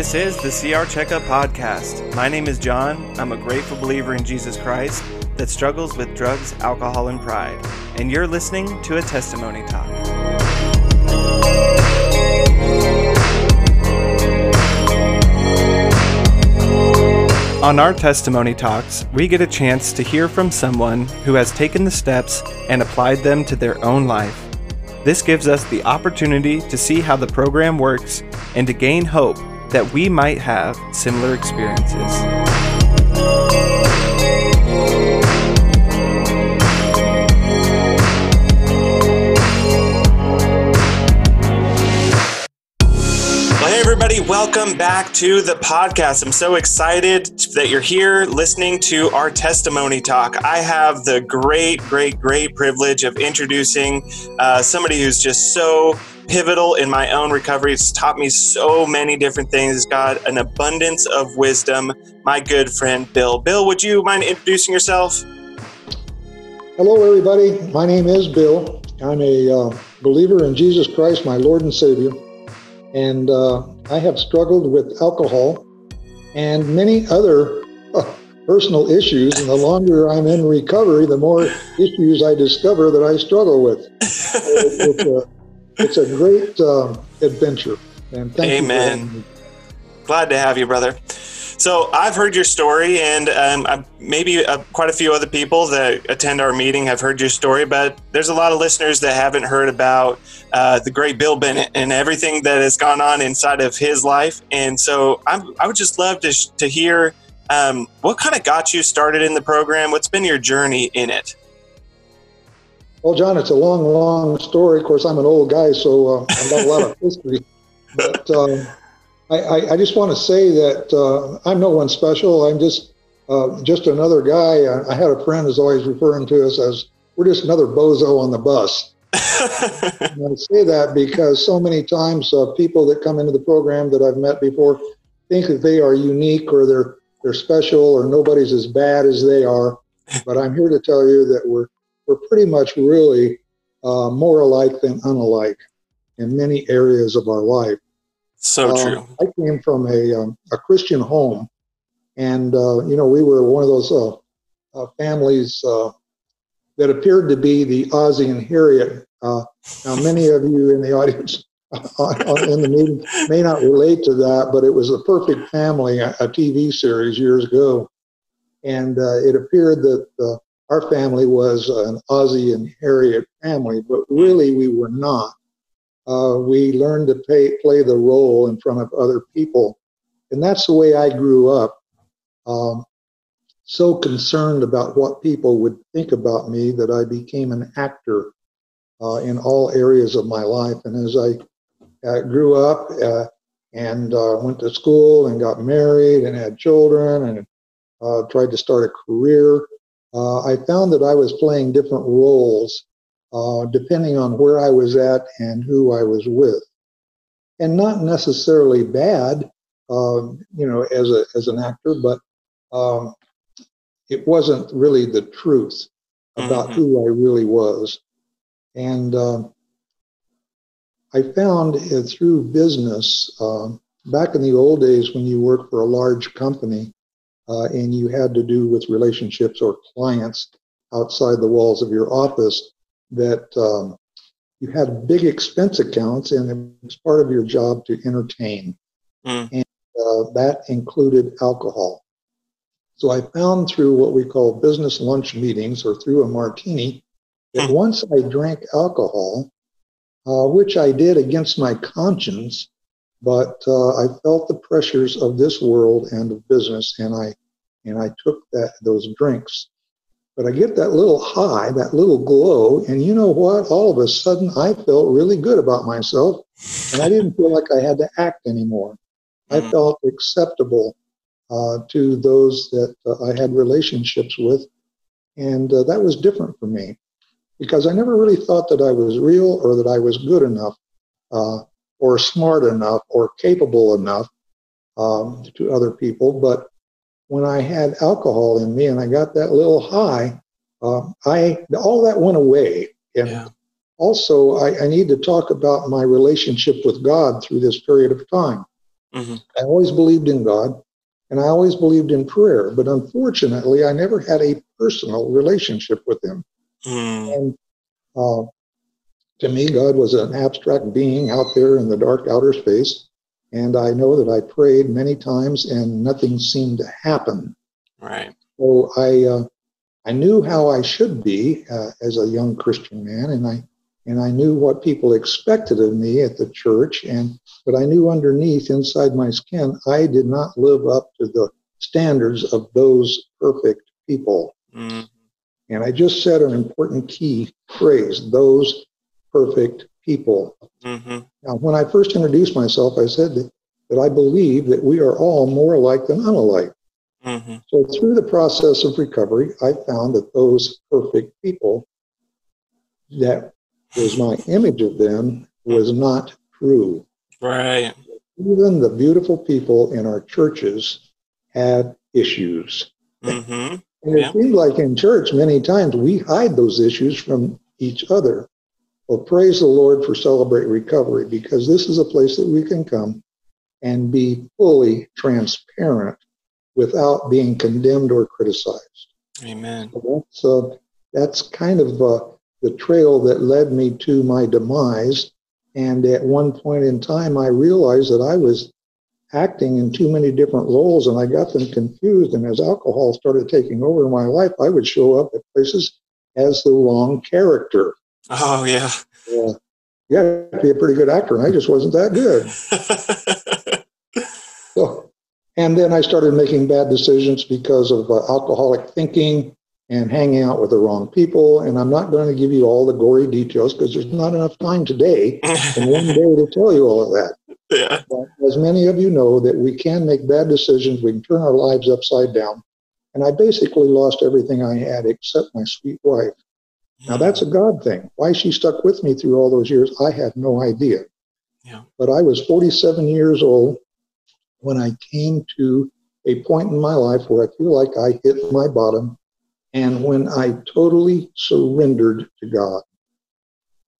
This is the CR Checkup Podcast. My name is John. I'm a grateful believer in Jesus Christ that struggles with drugs, alcohol, and pride. And you're listening to a testimony talk. On our testimony talks, we get a chance to hear from someone who has taken the steps and applied them to their own life. This gives us the opportunity to see how the program works and to gain hope that we might have similar experiences. Welcome back to the podcast. I'm so excited that you're here listening to our testimony talk. I have the great, great, great privilege of introducing uh, somebody who's just so pivotal in my own recovery. It's taught me so many different things. It's got an abundance of wisdom. My good friend, Bill. Bill, would you mind introducing yourself? Hello, everybody. My name is Bill. I'm a uh, believer in Jesus Christ, my Lord and Savior and uh, I have struggled with alcohol and many other uh, personal issues. And the longer I'm in recovery, the more issues I discover that I struggle with. it's, a, it's, a, great uh, adventure. And thank you. Amen. you. Glad to have you, brother. So I've heard your story, and um, maybe uh, quite a few other people that attend our meeting have heard your story. But there's a lot of listeners that haven't heard about uh, the great Bill Bennett and everything that has gone on inside of his life. And so I'm, i would just love to, to hear um, what kind of got you started in the program. What's been your journey in it? Well, John, it's a long, long story. Of course, I'm an old guy, so uh, I've got a lot of history. But um, I, I, just want to say that uh, I'm no one special. I'm just uh, just another guy. I, I, had a friend who's always referring to us as we're just another bozo on the bus. I say that because so many times uh, people that come into the program that I've met before think that they are unique or they're they're special or nobody's as bad as they are. But I'm here to tell you that we're we're pretty much really uh, more alike than unalike in many areas of our life. So uh, true. I came from a, um, a Christian home, and uh, you know we were one of those uh, uh families uh, that appeared to be the Ozzie and Harriet. now, many of you in the audience in the meeting may not relate to that, but it was a perfect family, a, a TV series years ago, and it appeared that our family was an Ozzie and Harriet family, but really we were not uh, we learn to pay, play the role in front of other people. And that's the way I grew up. Um, so concerned about what people would think about me that I became an actor uh, in all areas of my life. And as I uh, grew up uh, and uh, went to school and got married and had children and uh, tried to start a career, I found that I was playing different roles uh, depending on where I was at and who I was with. And not necessarily bad, um, you know, as, a, as an actor, but um, it wasn't really the truth about mm-hmm. who I really was. And uh, I found it through business, uh, back in the old days when you worked for a large company uh, and you had to do with relationships or clients outside the walls of your office, that um, you had big expense accounts and it was part of your job to entertain. Mm. And uh, that included alcohol. So I found through what we call business lunch meetings or through a martini that mm. once I drank alcohol, uh, which I did against my conscience, but uh, I felt the pressures of this world and of business, and I and I took that those drinks. But I get that little high, that little glow, and you know what? All of a sudden, I felt really good about myself, and I didn't feel like I had to act anymore. I mm. felt acceptable uh, to those that uh, I had relationships with, and uh, that was different for me because I never really thought that I was real or that I was good enough uh, or smart enough or capable enough um, to other people. But when I had alcohol in me and I got that little high, uh, I all that went away. And yeah. also, I, I, need to talk about my relationship with God through this period of time. Mm-hmm. I always believed in God and I always believed in prayer, but unfortunately, I never had a personal relationship with Him. Mm. And uh, to me, God was an abstract being out there in the dark outer space. And I know that I prayed many times and nothing seemed to happen. Right. So I, uh, I knew how I should be uh, as a young Christian man, and I and I knew what people expected of me at the church. And but I knew underneath, inside my skin, I did not live up to the standards of those perfect people. Mm. And I just said an important key phrase: those perfect people. Mm-hmm. Now, when I first introduced myself, I said that, that I believe that we are all more alike than unalike. Mm-hmm. So, through the process of recovery, I found that those perfect people, that was my image of them, was not true. Right. Even the beautiful people in our churches had issues. Mm-hmm. And it yeah. seems like in church, many times we hide those issues from each other. Well, praise the Lord for Celebrate Recovery because this is a place that we can come and be fully transparent without being condemned or criticized. Amen. So that's, uh, that's kind of uh, the trail that led me to my demise. And at one point in time, I realized that I was acting in too many different roles and I got them confused. And as alcohol started taking over my life, I would show up at places as the wrong character. Oh yeah. Yeah. Yeah, be a pretty good actor, and I just wasn't that good. so, and then I started making bad decisions because of uh, alcoholic thinking and hanging out with the wrong people. And I'm not going to give you all the gory details because there's not enough time today in one day to tell you all of that. Yeah. But as many of you know, that we can make bad decisions, we can turn our lives upside down. And I basically lost everything I had except my sweet wife. Now that's a God thing. Why she stuck with me through all those years, I had no idea. Yeah. But I was 47 years old when I came to a point in my life where I feel like I hit my bottom and when I totally surrendered to God.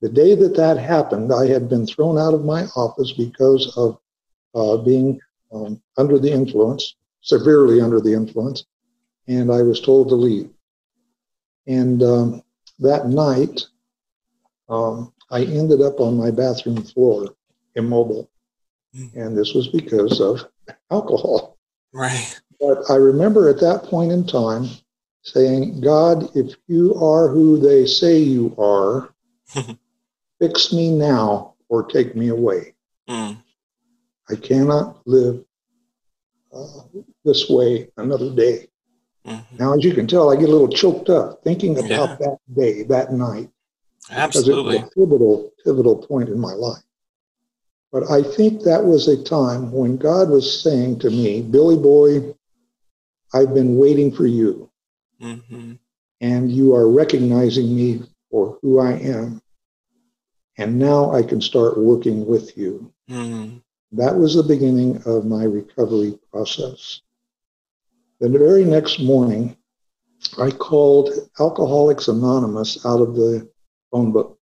The day that that happened, I had been thrown out of my office because of uh, being um, under the influence, severely under the influence, and I was told to leave. And um, that night, um, I ended up on my bathroom floor, immobile. Hmm. And this was because of alcohol. Right. But I remember at that point in time saying, God, if you are who they say you are, fix me now or take me away. Mm. I cannot live uh, this way another day. Mm-hmm. Now, as you can tell, I get a little choked up thinking about yeah. that day, that night. Absolutely. Because it was a pivotal, pivotal point in my life. But I think that was a time when God was saying to me, Billy boy, I've been waiting for you. Mm-hmm. And you are recognizing me for who I am. And now I can start working with you. Mm-hmm. That was the beginning of my recovery process. The very next morning, I called Alcoholics Anonymous out of the phone book.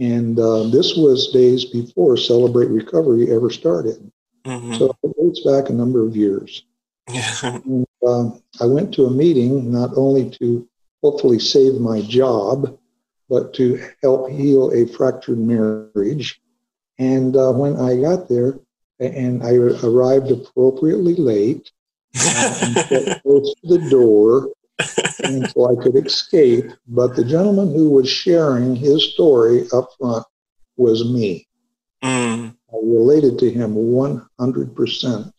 And uh, this was days before Celebrate Recovery ever started. Mm-hmm. So it dates back a number of years. and, uh, I went to a meeting not only to hopefully save my job, but to help heal a fractured marriage. And uh, when I got there, and I arrived appropriately late, close to the door so I could escape. But the gentleman who was sharing his story up front was me. Mm. I related to him 100%.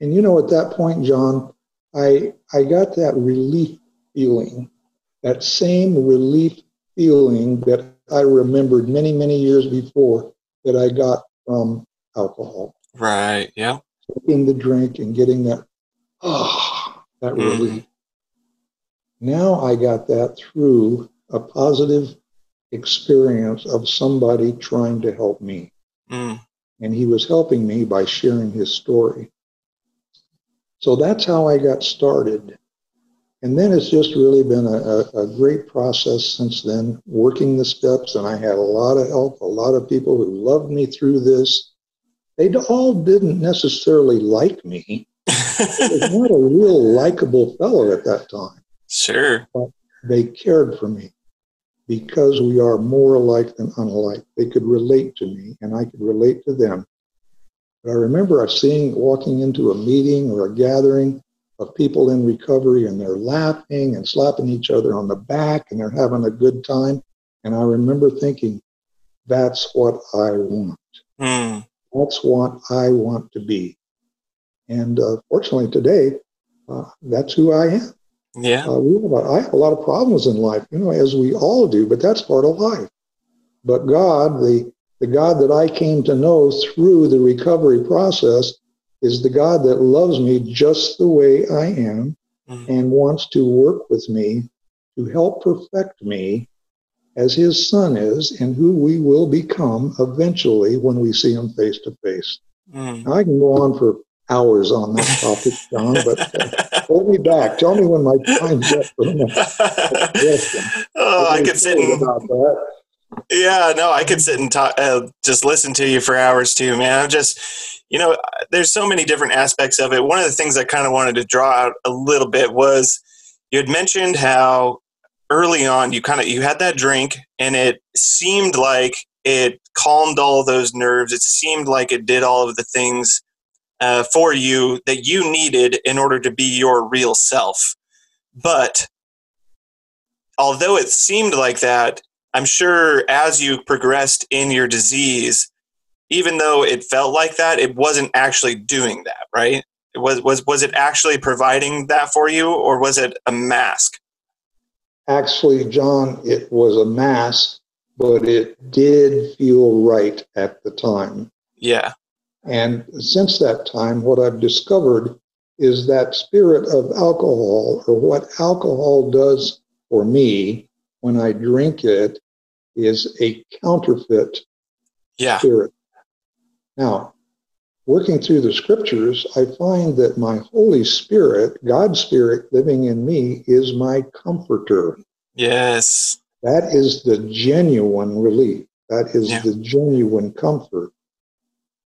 And you know, at that point, John, I, I got that relief feeling, that same relief feeling that I remembered many, many years before that I got from alcohol. Right. Yeah taking the drink and getting that, oh, that mm. relief. Now I got that through a positive experience of somebody trying to help me. Mm. And he was helping me by sharing his story. So that's how I got started. And then it's just really been a, a, a, great process since then, working the steps. And I had a lot of help, a lot of people who loved me through this they all didn't necessarily like me. I was not a real likable fellow at that time. Sure. But they cared for me because we are more alike than unlike. They could relate to me and I could relate to them. But I remember I seeing walking into a meeting or a gathering of people in recovery and they're laughing and slapping each other on the back and they're having a good time. And I remember thinking, that's what I want. Mm. That's what I want to be. And uh, fortunately, today, uh, that's who I am. Yeah. Uh, we have a, I have a lot of problems in life, you know, as we all do, but that's part of life. But God, the, the God that I came to know through the recovery process, is the God that loves me just the way I am mm-hmm. and wants to work with me to help perfect me as his son is and who we will become eventually when we see him face to face. Mm. I can go on for hours on that topic, John, but uh, hold me back. Tell me when my time's up for the next. Oh, I could sit and, about that. Yeah, no, I could sit and talk, uh, just listen to you for hours too, man. I'm just, you know, there's so many different aspects of it. One of the things I kind of wanted to draw out a little bit was you had mentioned how early on you kind of you had that drink and it seemed like it calmed all those nerves. It seemed like it did all of the things uh, for you that you needed in order to be your real self. But although it seemed like that, I'm sure as you progressed in your disease, even though it felt like that, it wasn't actually doing that, right? It was was was it actually providing that for you, or was it a mask? Actually, John, it was a mask, but it did feel right at the time. Yeah. And since that time, what I've discovered is that spirit of alcohol, or what alcohol does for me when I drink it, is a counterfeit yeah. spirit. Now, working through the scriptures, I find that my Holy Spirit, God's Spirit living in me, is my comforter. Yes. That is the genuine relief. That is yeah. the genuine comfort.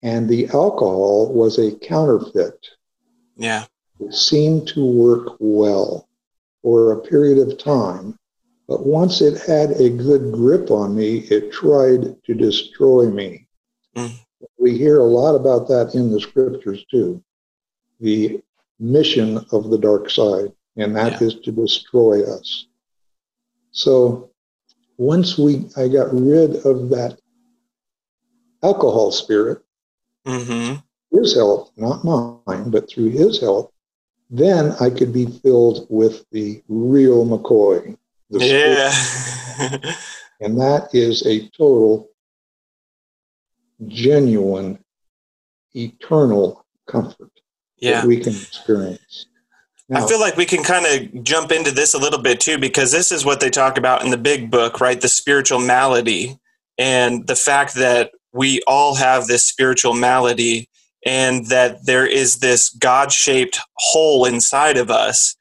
And the alcohol was a counterfeit. Yeah. It seemed to work well for a period of time. But once it had a good grip on me, it tried to destroy me. Mm we hear a lot about that in the scriptures too. The mission of the dark side, and that yeah. is to destroy us. So once we I got rid of that alcohol spirit, mm-hmm. his help, not mine, but through his help, then I could be filled with the real McCoy. The yeah. and that is a total genuine, eternal comfort yeah. that we can experience. Now, I feel like we can kind of jump into this a little bit too, because this is what they talk about in the big book, right? The spiritual malady and the fact that we all have this spiritual malady and that there is this God shaped hole inside of us.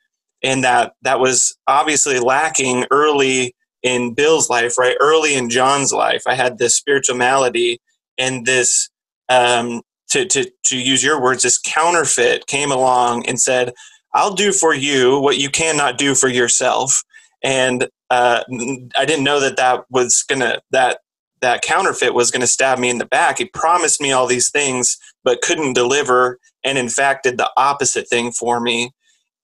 And that that was obviously lacking early in Bill's life, right? Early in John's life. I had this spiritual malady and this um, to, to, to use your words this counterfeit came along and said i'll do for you what you cannot do for yourself. And uh, i didn't know that that was gonna that that counterfeit was to stab me in the back. He promised me all these things but couldn't deliver and in fact did the opposite thing for me.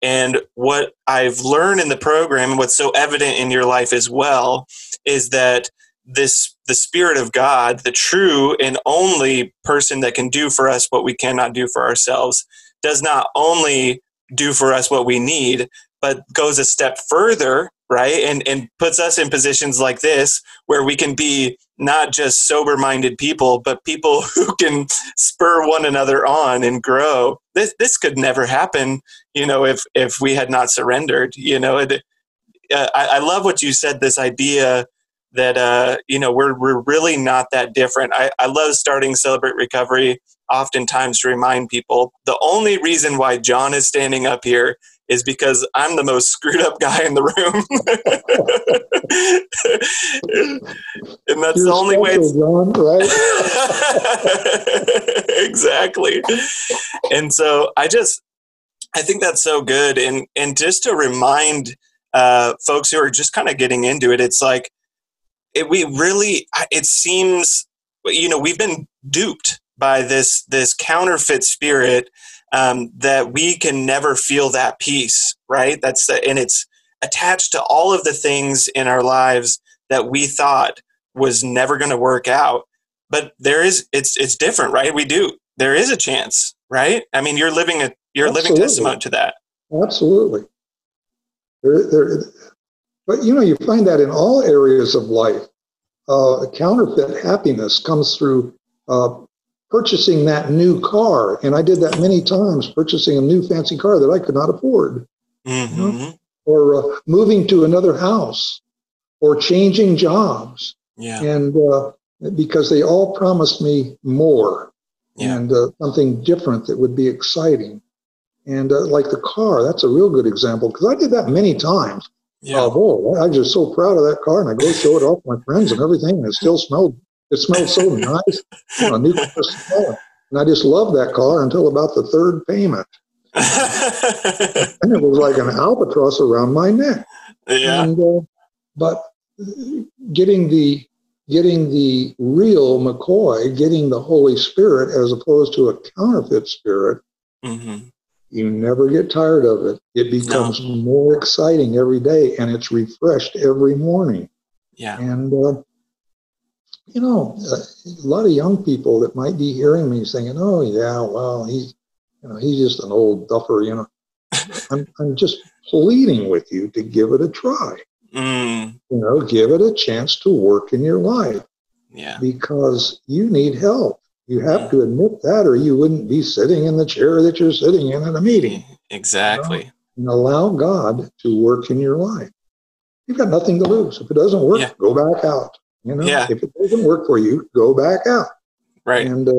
And what i've learned in the program and what's so evident in your life as well is that this the spirit of god the true and only person that can do for us what we cannot do for ourselves does not only do for us what we need but goes a step further right and and puts us in positions like this where we can be not just sober minded people but people who can spur one another on and grow. This this could never happen you know if if we had not surrendered you know it, uh, I, I love what you said this idea that uh, you know we're we're really not that different. I, I love starting Celebrate Recovery oftentimes to remind people the only reason why John is standing up here is because I'm the most screwed up guy in the room. and that's You're the only way it's John, right? exactly. And so I just I think that's so good. And and just to remind uh, folks who are just kind of getting into it, it's like it, we really it seems you know we've been duped by this this counterfeit spirit um, that we can never feel that peace right? That's the, and it's attached to all of the things in our lives that we thought was never going to work out. But there is it's it's different right? We do. There is a chance right? I mean you're living a you're Absolutely. living testament to that. Absolutely. There, there, but you know, you find that in all areas of life. Uh, counterfeit happiness comes through uh, purchasing that new car. And I did that many times, purchasing a new fancy car that I could not afford, mm-hmm. or uh, moving to another house, or changing jobs. yeah And uh, because they all promised me more yeah and uh, something different that would be exciting. And uh, like the car, that's a real good example because I did that many times. Yeah Oh boy, I was just so proud of that car, and I go show it off to my friends and everything, and it still smelled. It smelled so nice, you know, new smell. And I just loved that car until about the third payment, and it was like an albatross around my neck. yeah And uh, but getting the getting the real McCoy, getting the Holy Spirit as opposed to a counterfeit spirit, hmm you never get tired of it. It becomes more exciting every day, and it's refreshed every morning. yeah And uh, you know, a lot of young people that might be hearing me saying, "Oh, yeah, well, he's, you know, he's just an old duffer." You know, I'm, I'm just pleading with you to give it a try. mm, You know, give it a chance to work in your life yeah because you need help. You have to admit that, or you wouldn't be sitting in the chair that you're sitting in at a meeting. exactly And allow God to work in your life. You've got nothing to lose. If it doesn't work, Yeah. go back out. You know, Yeah. if it doesn't work for you, go back out, right and uh,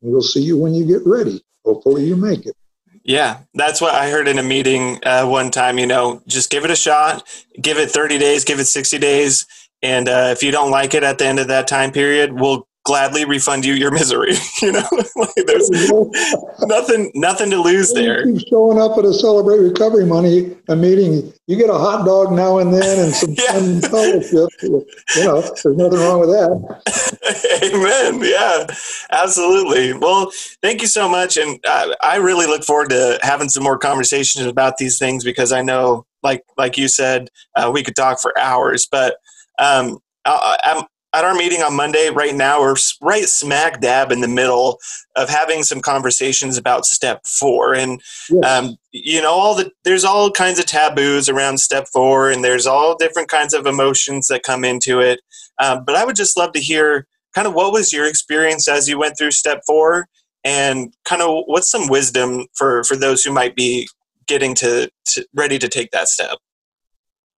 we'll see you when you get ready. Hopefully, you make it. Yeah, that's what I heard in a meeting uh, one time. You know, just give it a shot, give it 30 days, give it 60 days. And uh, if you don't like it at the end of that time period, we'll gladly refund you your misery. you know, like there's nothing, nothing to lose there. You keep showing up at a celebrate recovery money a meeting. You get a hot dog now and then and some Yeah. fun fellowship. You know, there's nothing wrong with that. Amen. Yeah, absolutely. Well, thank you so much. And I, I really look forward to having some more conversations about these things because I know, like, like you said, uh, we could talk for hours, but um, I, I'm, at our meeting on Monday, right now, we're right smack dab in the middle of having some conversations about step four. And Yes. um, you know all the there's all kinds of taboos around step four and there's all different kinds of emotions that come into it um, but i would just love to hear kind of what was your experience as you went through step four and kind of what's some wisdom for for those who might be getting to, to ready to take that step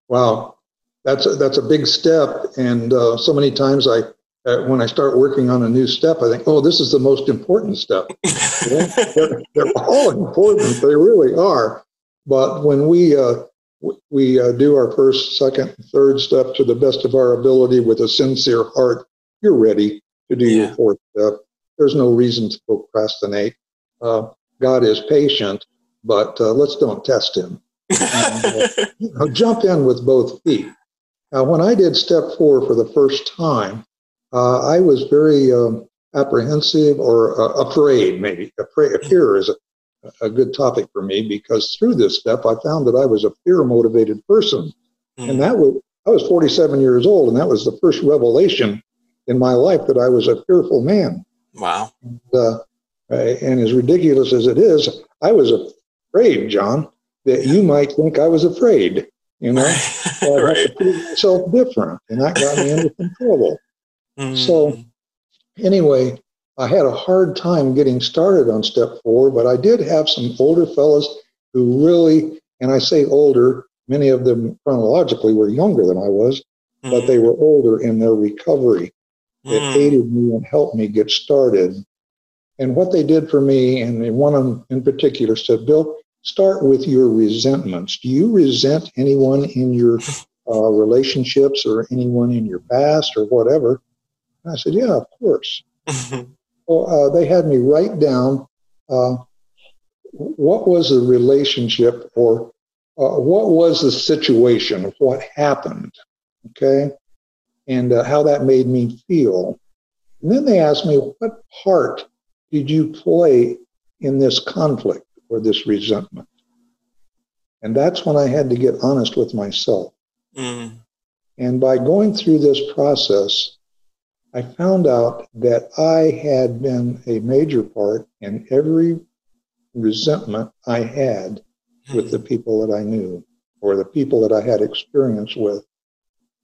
Wow, that's a, that's a big step, and uh, so many times I, uh, when I start working on a new step, I think, oh, this is the most important step. Yeah, they're, they're all important; they really are. But when we uh, we uh, do our first, second, third step to the best of our ability with a sincere heart, you're ready to do Yeah. your fourth step. There's no reason to procrastinate. Uh, God is patient, but uh, let's don't test Him you know, jump in with both feet. Now, when I did step four for the first time, uh, I was very um, apprehensive or uh, afraid, maybe. Afraid, fear is a, a good topic for me because through this step, I found that I was a fear motivated person. And that was, I was 47 years old, and that was the first revelation in my life that I was a fearful man. wow Uh, and as ridiculous as it is, I was afraid, John, that you might think I was afraid. You know, right had to prove myself different, and that got me into some trouble. Mm. So, anyway, I had a hard time getting started on step four, but I did have some older fellows who really, and I say older, many of them chronologically were younger than I was, but they were older in their recovery. It Mm. aided me and helped me get started. and what they did for me, and one of them in particular said, Bill, start with your resentments. Do you resent anyone in your uh, relationships or anyone in your past or whatever? And I said, Yeah, of course. well, uh, they had me write down uh, what was the relationship or uh, what was the situation of what happened, okay, and uh, how that made me feel. And then they asked me, What part did you play in this conflict or this resentment? And that's when I had to get honest with myself. Mm. And by going through this process, I found out that I had been a major part in every resentment I had with the people that I knew or the people that I had experience with.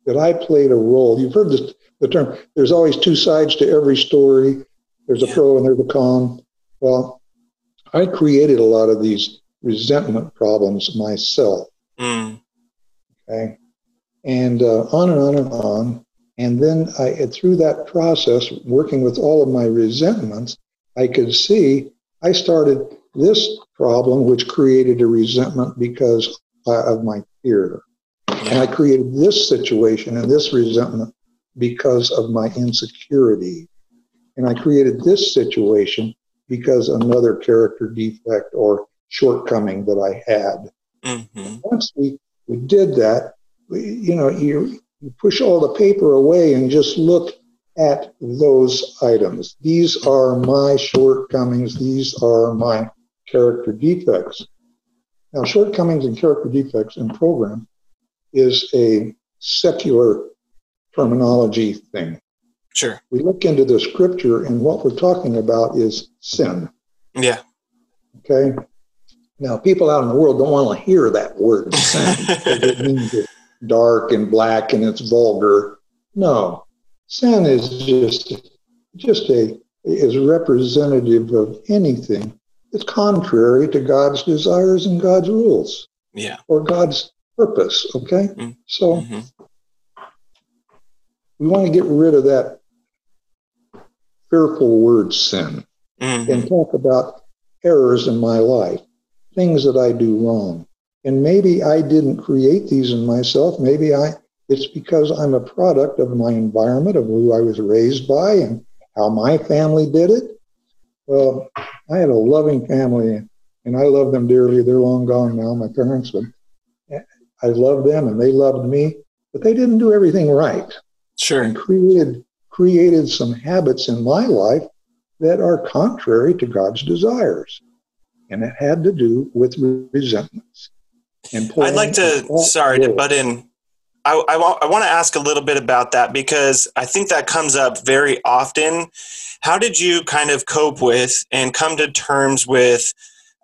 That I played a role. You've heard this, the term, there's always two sides to every story. There's a pro and there's a con. Well, I created a lot of these resentment problems myself. Mm. Okay. And uh, on and on and on. And then I, through that process, working with all of my resentments, I could see I started this problem, which created a resentment because of my fear. And I created this situation and this resentment because of my insecurity. And I created this situation because another character defect or shortcoming that I had. Mm-hmm. Once we, we did that, we, you know, you, you push all the paper away and just look at those items. These are my shortcomings. These are my character defects. Now, shortcomings and character defects in program is a secular terminology thing. Sure. We look into the scripture, and what we're talking about is sin. Yeah. Okay. Now, people out in the world don't want to hear that word sin it means it's dark and black and it's vulgar. No, sin is just just a is representative of anything that's contrary to God's desires and God's rules. Yeah. Or God's purpose. Okay. Mm-hmm. So we want to get rid of that fearful word sin mm-hmm. and talk about errors in my life, things that I do wrong. And maybe I didn't create these in myself. Maybe I it's because I'm a product of my environment, of who I was raised by and how my family did it. Well, I had a loving family and I love them dearly. They're long gone now, my parents, but I loved them and they loved me, but they didn't do everything right. Sure. And created created some habits in my life that are contrary to God's desires. And it had to do with resentments. And I'd like to, sorry to butt in. I, I, want, I want to ask a little bit about that because I think that comes up very often. How did you kind of cope with and come to terms with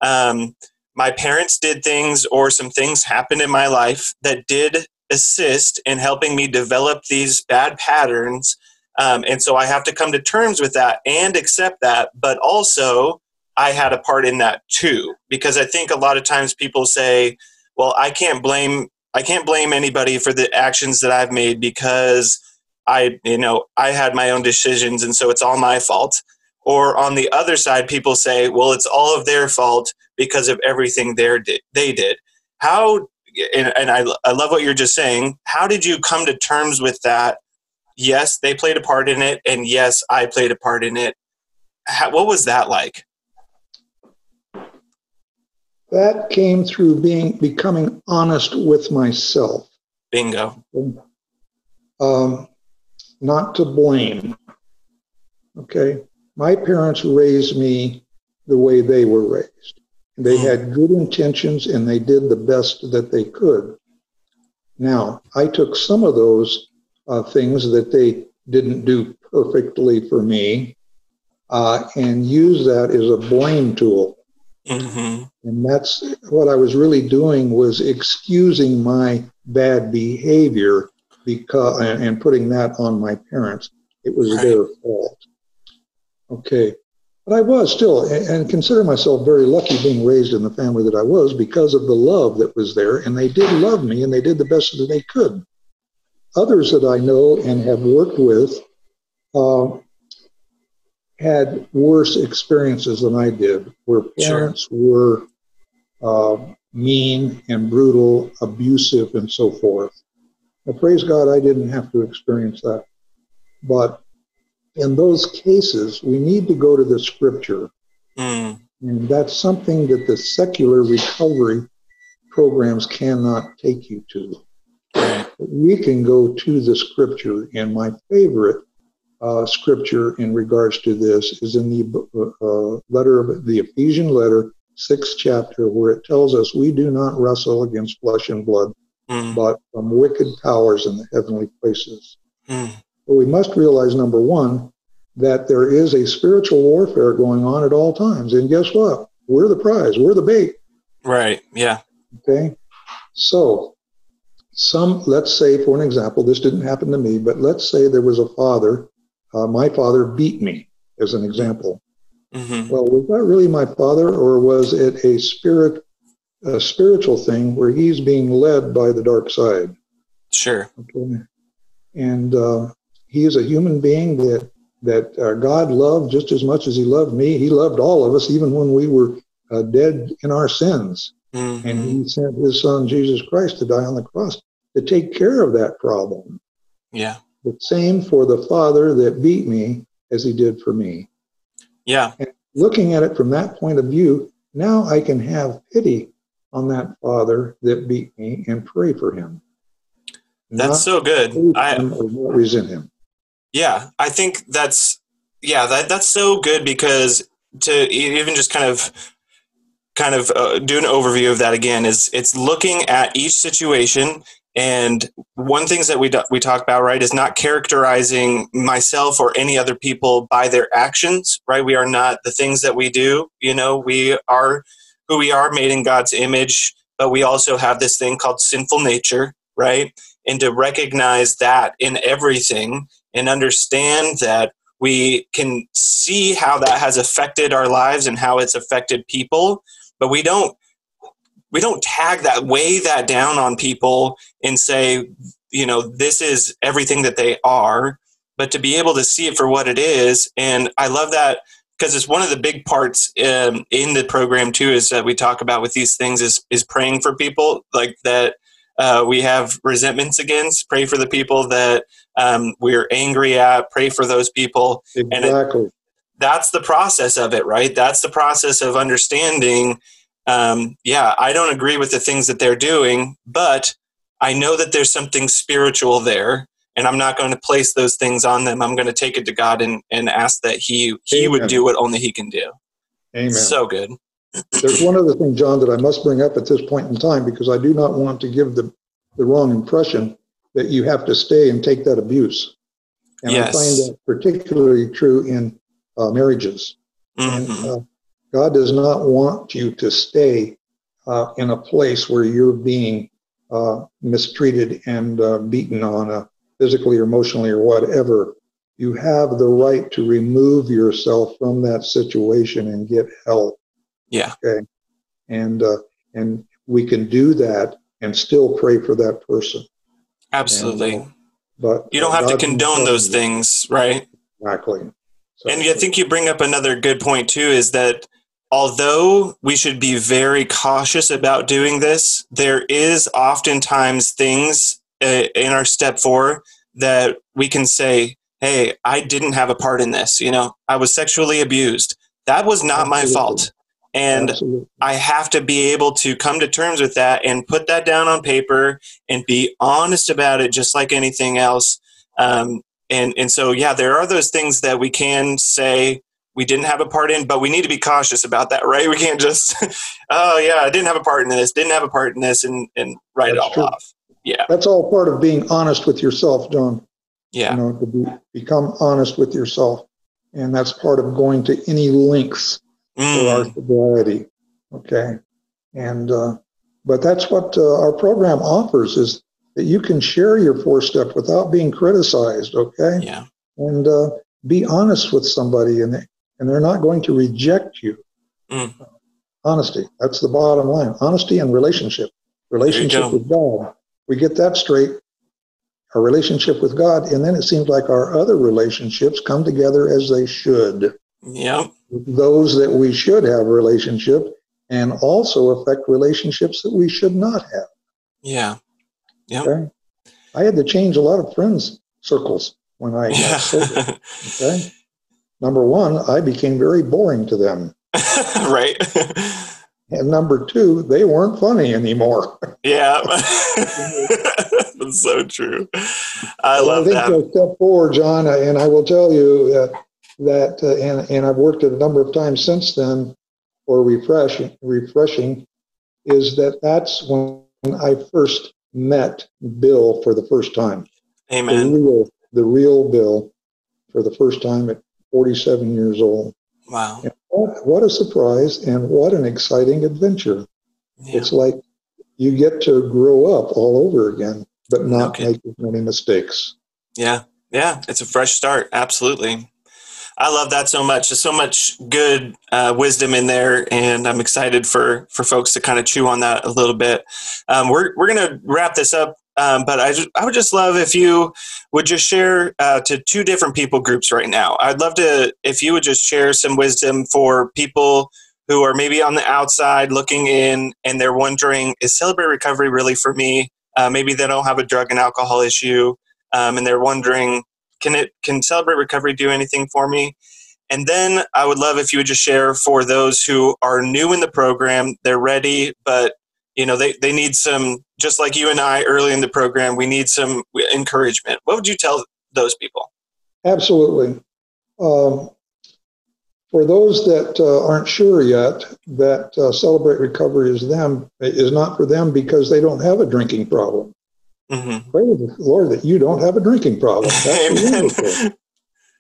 um, my parents did things or some things happened in my life that did assist in helping me develop these bad patterns um, and so I have to come to terms with that and accept that. But also, I had a part in that too, because I think a lot of times people say, well, I can't blame. I can't blame anybody for the actions that I've made because I, you know, I had my own decisions and so it's all my fault. Or on the other side, people say, well, it's all of their fault because of everything they did. How, and, and I, I love what you're just saying. How did you come to terms with that yes, they played a part in it, and yes, I played a part in it. How, what was that like? That came through being becoming honest with myself. Bingo. Um, not to blame. Okay, my parents raised me the way they were raised. They mm. had good intentions and they did the best that they could. Now, I took some of those uh, things that they didn't do perfectly for me uh, and use that as a blame tool. Mm-hmm. And that's what I was really doing was excusing my bad behavior because and, and putting that on my parents. It was right. their fault. Okay. But I was still, and consider myself very lucky being raised in the family that I was because of the love that was there. And they did love me and they did the best that they could others that I know and have worked with uh, had worse experiences than I did, where parents sure. were uh, mean and brutal, abusive, and so forth. Now, praise God, I didn't have to experience that. But in those cases, we need to go to the scripture. Mm. And that's something that the secular recovery programs cannot take you to. We can go to the scripture, and my favorite uh, scripture in regards to this is in the uh, letter of the Ephesian letter, sixth chapter, where it tells us we do not wrestle against flesh and blood, mm. but from wicked powers in the heavenly places. Mm. But we must realize, number one, that there is a spiritual warfare going on at all times. And guess what? We're the prize, we're the bait. Right, yeah. Okay. So, some, let's say, for an example, this didn't happen to me, but let's say there was a father uh, my father beat me, as an example. Mm-hmm. Well, was that really my father, or was it a spirit, a spiritual thing where he's being led by the dark side? Sure. Okay. And uh, he is a human being that that uh, God loved just as much as He loved me. He loved all of us, even when we were uh, dead in our sins. Mm-hmm. And He sent His Son Jesus Christ to die on the cross to take care of that problem. Yeah the same for the father that beat me as he did for me. Yeah. And looking at it from that point of view, now I can have pity on that father that beat me and pray for him. That's so good. I resent him. Yeah, I think that's yeah that that's so good because to even just kind of kind of uh, do an overview of that again is it's looking at each situation and one things that we do, we talk about right is not characterizing myself or any other people by their actions. Right, we are not the things that we do. You know, we are who we are, made in God's image. But we also have this thing called sinful nature, right? And to recognize that in everything and understand that we can see how that has affected our lives and how it's affected people, but we don't we don't tag that weigh that down on people and say you know this is everything that they are but to be able to see it for what it is and i love that because it's one of the big parts um, in the program too is that we talk about with these things is is praying for people like that uh, we have resentments against pray for the people that um, we're angry at pray for those people exactly. and it, that's the process of it right that's the process of understanding um, yeah, I don't agree with the things that they're doing, but I know that there's something spiritual there, and I'm not going to place those things on them. I'm going to take it to God and, and ask that He He Amen. would do what only He can do. Amen. So good. There's one other thing, John, that I must bring up at this point in time because I do not want to give the, the wrong impression that you have to stay and take that abuse. And yes. I find that particularly true in uh, marriages. Mm-hmm. And, uh, God does not want you to stay uh, in a place where you're being uh, mistreated and uh, beaten on, uh, physically or emotionally or whatever. You have the right to remove yourself from that situation and get help. Yeah. Okay. And uh, and we can do that and still pray for that person. Absolutely. And, but you don't have God to condone those things, right? Exactly. So, and I think you bring up another good point too is that although we should be very cautious about doing this, there is oftentimes things uh, in our step four that we can say, hey, I didn't have a part in this. You know, I was sexually abused. That was not Absolutely. my fault. And Absolutely. I have to be able to come to terms with that and put that down on paper and be honest about it, just like anything else. Um, and, and so, yeah, there are those things that we can say, we didn't have a part in, but we need to be cautious about that, right? We can't just, oh yeah, I didn't have a part in this, didn't have a part in this, and and write That's it all true. off. Yeah, that's all part of being honest with yourself, John. Yeah, you know, to be, become honest with yourself, and that's part of going to any lengths mm. for our sobriety. Okay, and uh, but that's what uh, our program offers is that you can share your four step without being criticized. Okay. Yeah. And uh, be honest with somebody, and they, and they're not going to reject you. Mm. Honesty. That's the bottom line. Honesty and relationship. Relationship with God. We get that straight. Our relationship with God, and then it seems like our other relationships come together as they should. Yeah. Those that we should have relationship and also affect relationships that we should not have. Yeah. Yep. Okay. I had to change a lot of friends circles when I got Yeah. sober. Okay. Number one, I became very boring to them. right. And number two, they weren't funny anymore. yeah. That's so true. I love think that. step forward, John, and I will tell you uh, that, uh, and, and I've worked it a number of times since then for refreshing, refreshing, is that that's when I first met Bill for the first time. The real, the real Bill for the first time at 47 years old. Wow. What, what a surprise and what an exciting adventure. Yeah. It's like you get to grow up all over again, but not Okay. make as many mistakes. Yeah, yeah, it's a fresh start. Absolutely. I love that so much. There's so much good uh, wisdom in there, and I'm excited for for folks to kind of chew on that a little bit. Um, we're we're gonna wrap this up, um, but I just, I would just love if you would just share uh, to two different people groups right now. I'd love to if you would just share some wisdom for people who are maybe on the outside looking in, and they're wondering, is Celebrate Recovery really for me? Uh, maybe they don't have a drug and alcohol issue um, and they're wondering can it can celebrate recovery do anything for me and then i would love if you would just share for those who are new in the program they're ready but you know they, they need some just like you and i early in the program we need some encouragement what would you tell those people Absolutely. Um, for those that uh, aren't sure yet that uh, Celebrate Recovery is them is not for them because they don't have a drinking problem. Hmm Pray to the Lord that you don't have a drinking problem. That's Amen.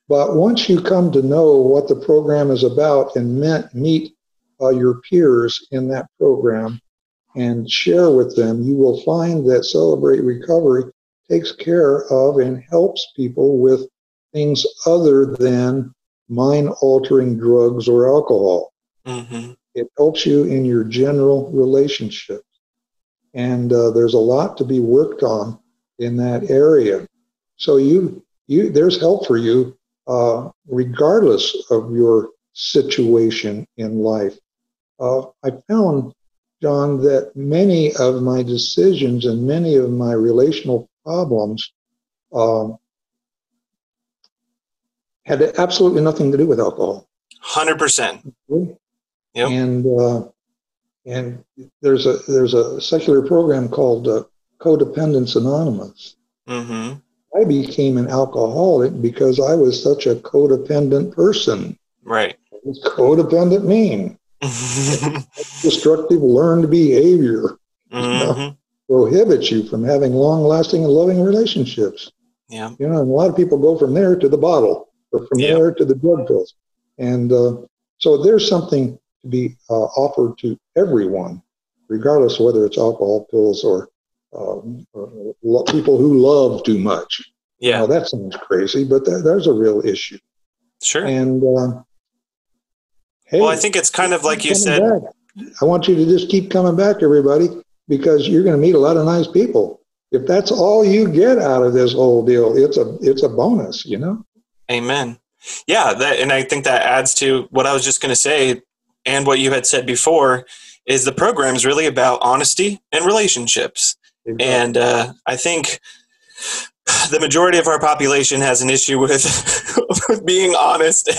But once you come to know what the program is about and meet uh, your peers in that program and share with them, you will find that Celebrate Recovery takes care of and helps people with things other than mind altering drugs or alcohol. hmm It helps you in your general relationships. And uh, there's a lot to be worked on in that area. So you, you, there's help for you uh, regardless of your situation in life. Uh, I found, John, that many of my decisions and many of my relational problems um, had absolutely nothing to do with alcohol. 100% Yep. And uh, and there's a there's a secular program called uh, Codependents Anonymous. hmm I became an alcoholic because I was such a codependent person. right What does codependent mean? Destructive learned behavior hmm prohibits you from having long-lasting and loving relationships. yeah You know, and a lot of people go from there to the bottle, or from Yeah. there to the drug pills, and uh, so there's something to be uh, offered to everyone, regardless of whether it's alcohol, pills, or, um, or lo- people who love too much. yeah Now that sounds crazy, but that, there's a real issue. sure And uh, hey, well i think it's kind of like you said back. I want you to just keep coming back, everybody, because you're going to meet a lot of nice people. If that's all you get out of this whole deal, it's a it's a bonus, you know. Amen. Yeah, that, and I think that adds to what I was just going to say, and what you had said before, is the program is really about honesty and relationships. And uh, I think the majority of our population has an issue with, with being honest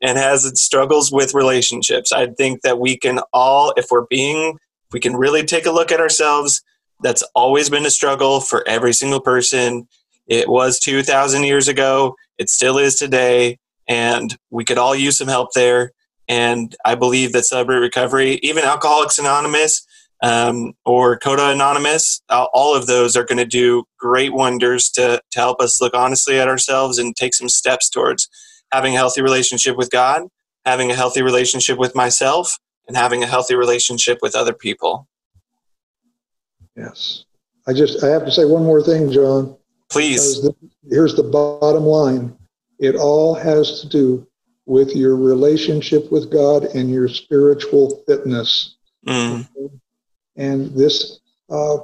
and has its struggles with relationships. I think that we can all, if we're being, if we can really take a look at ourselves. That's always been a struggle for every single person. It was 2,000 years ago. It still is today. And we could all use some help there. And I believe that Celebrate Recovery, even Alcoholics Anonymous, um, or CoDA Anonymous, uh, all of those are going to do great wonders to, to help us look honestly at ourselves and take some steps towards having a healthy relationship with God, having a healthy relationship with myself, and having a healthy relationship with other people. Yes. I just I have to say one more thing, John. Please. the- here's the bottom line. It all has to do with your relationship with God and your spiritual fitness. Mm, And this uh,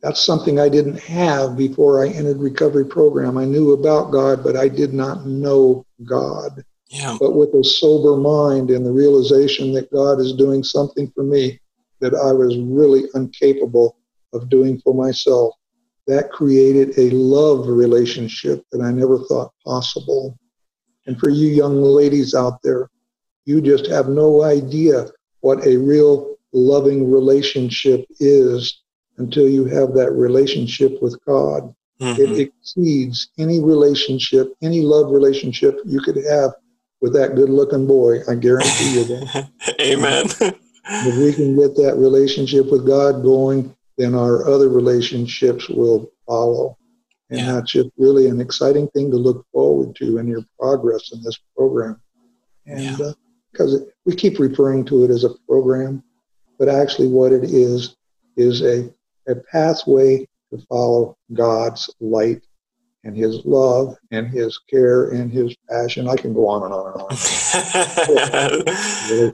that's something I didn't have before I entered recovery program. I knew about God, but I did not know God. yeah. but with a sober mind and the realization that God is doing something for me that I was really incapable of doing for myself. That created a love relationship that I never thought possible. And for you young ladies out there, you just have no idea what a real loving relationship is until you have that relationship with God. Mm-hmm. It exceeds any relationship, any love relationship you could have with that good looking boy. I guarantee you that. Amen. if we can get that relationship with God going, then our other relationships will follow. And yeah. that's just really an exciting thing to look forward to in your progress in this program. And yeah. uh, because we keep referring to it as a program, but actually what it is is a, a pathway to follow God's light and his love and his care and his passion. I can go on and on and on.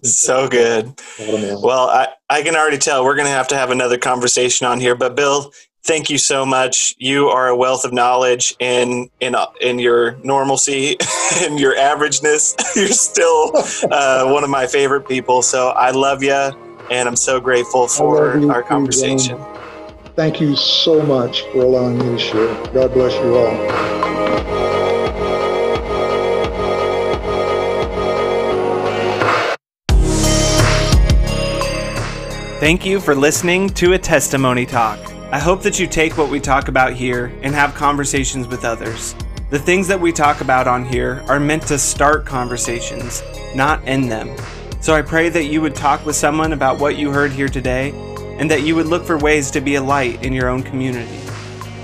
so good. Well, I, I can already tell we're going to have to have another conversation on here. But Bill, thank you so much. You are a wealth of knowledge in in in your normalcy and your averageness. You're still uh, one of my favorite people. So I love you, and I'm so grateful for our conversation. Thank you so much for allowing me to share. God bless you all. Thank you for listening to a testimony talk. I hope that you take what we talk about here and have conversations with others. The things that we talk about on here are meant to start conversations, not end them. So I pray that you would talk with someone about what you heard here today and that you would look for ways to be a light in your own community.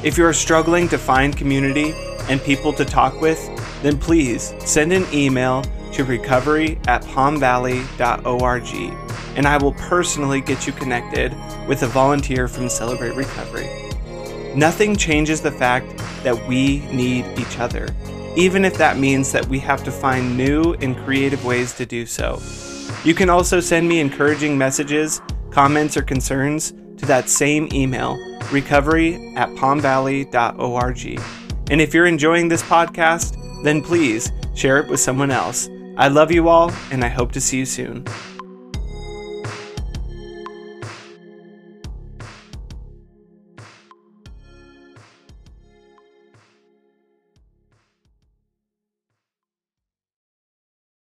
If you are struggling to find community and people to talk with, then please send an email to recovery at palmvalley.org and I will personally get you connected with a volunteer from Celebrate Recovery. Nothing changes the fact that we need each other, even if that means that we have to find new and creative ways to do so. You can also send me encouraging messages comments, or concerns to that same email, recovery at palmvalley.org. And if you're enjoying this podcast, then please share it with someone else. I love you all, and I hope to see you soon.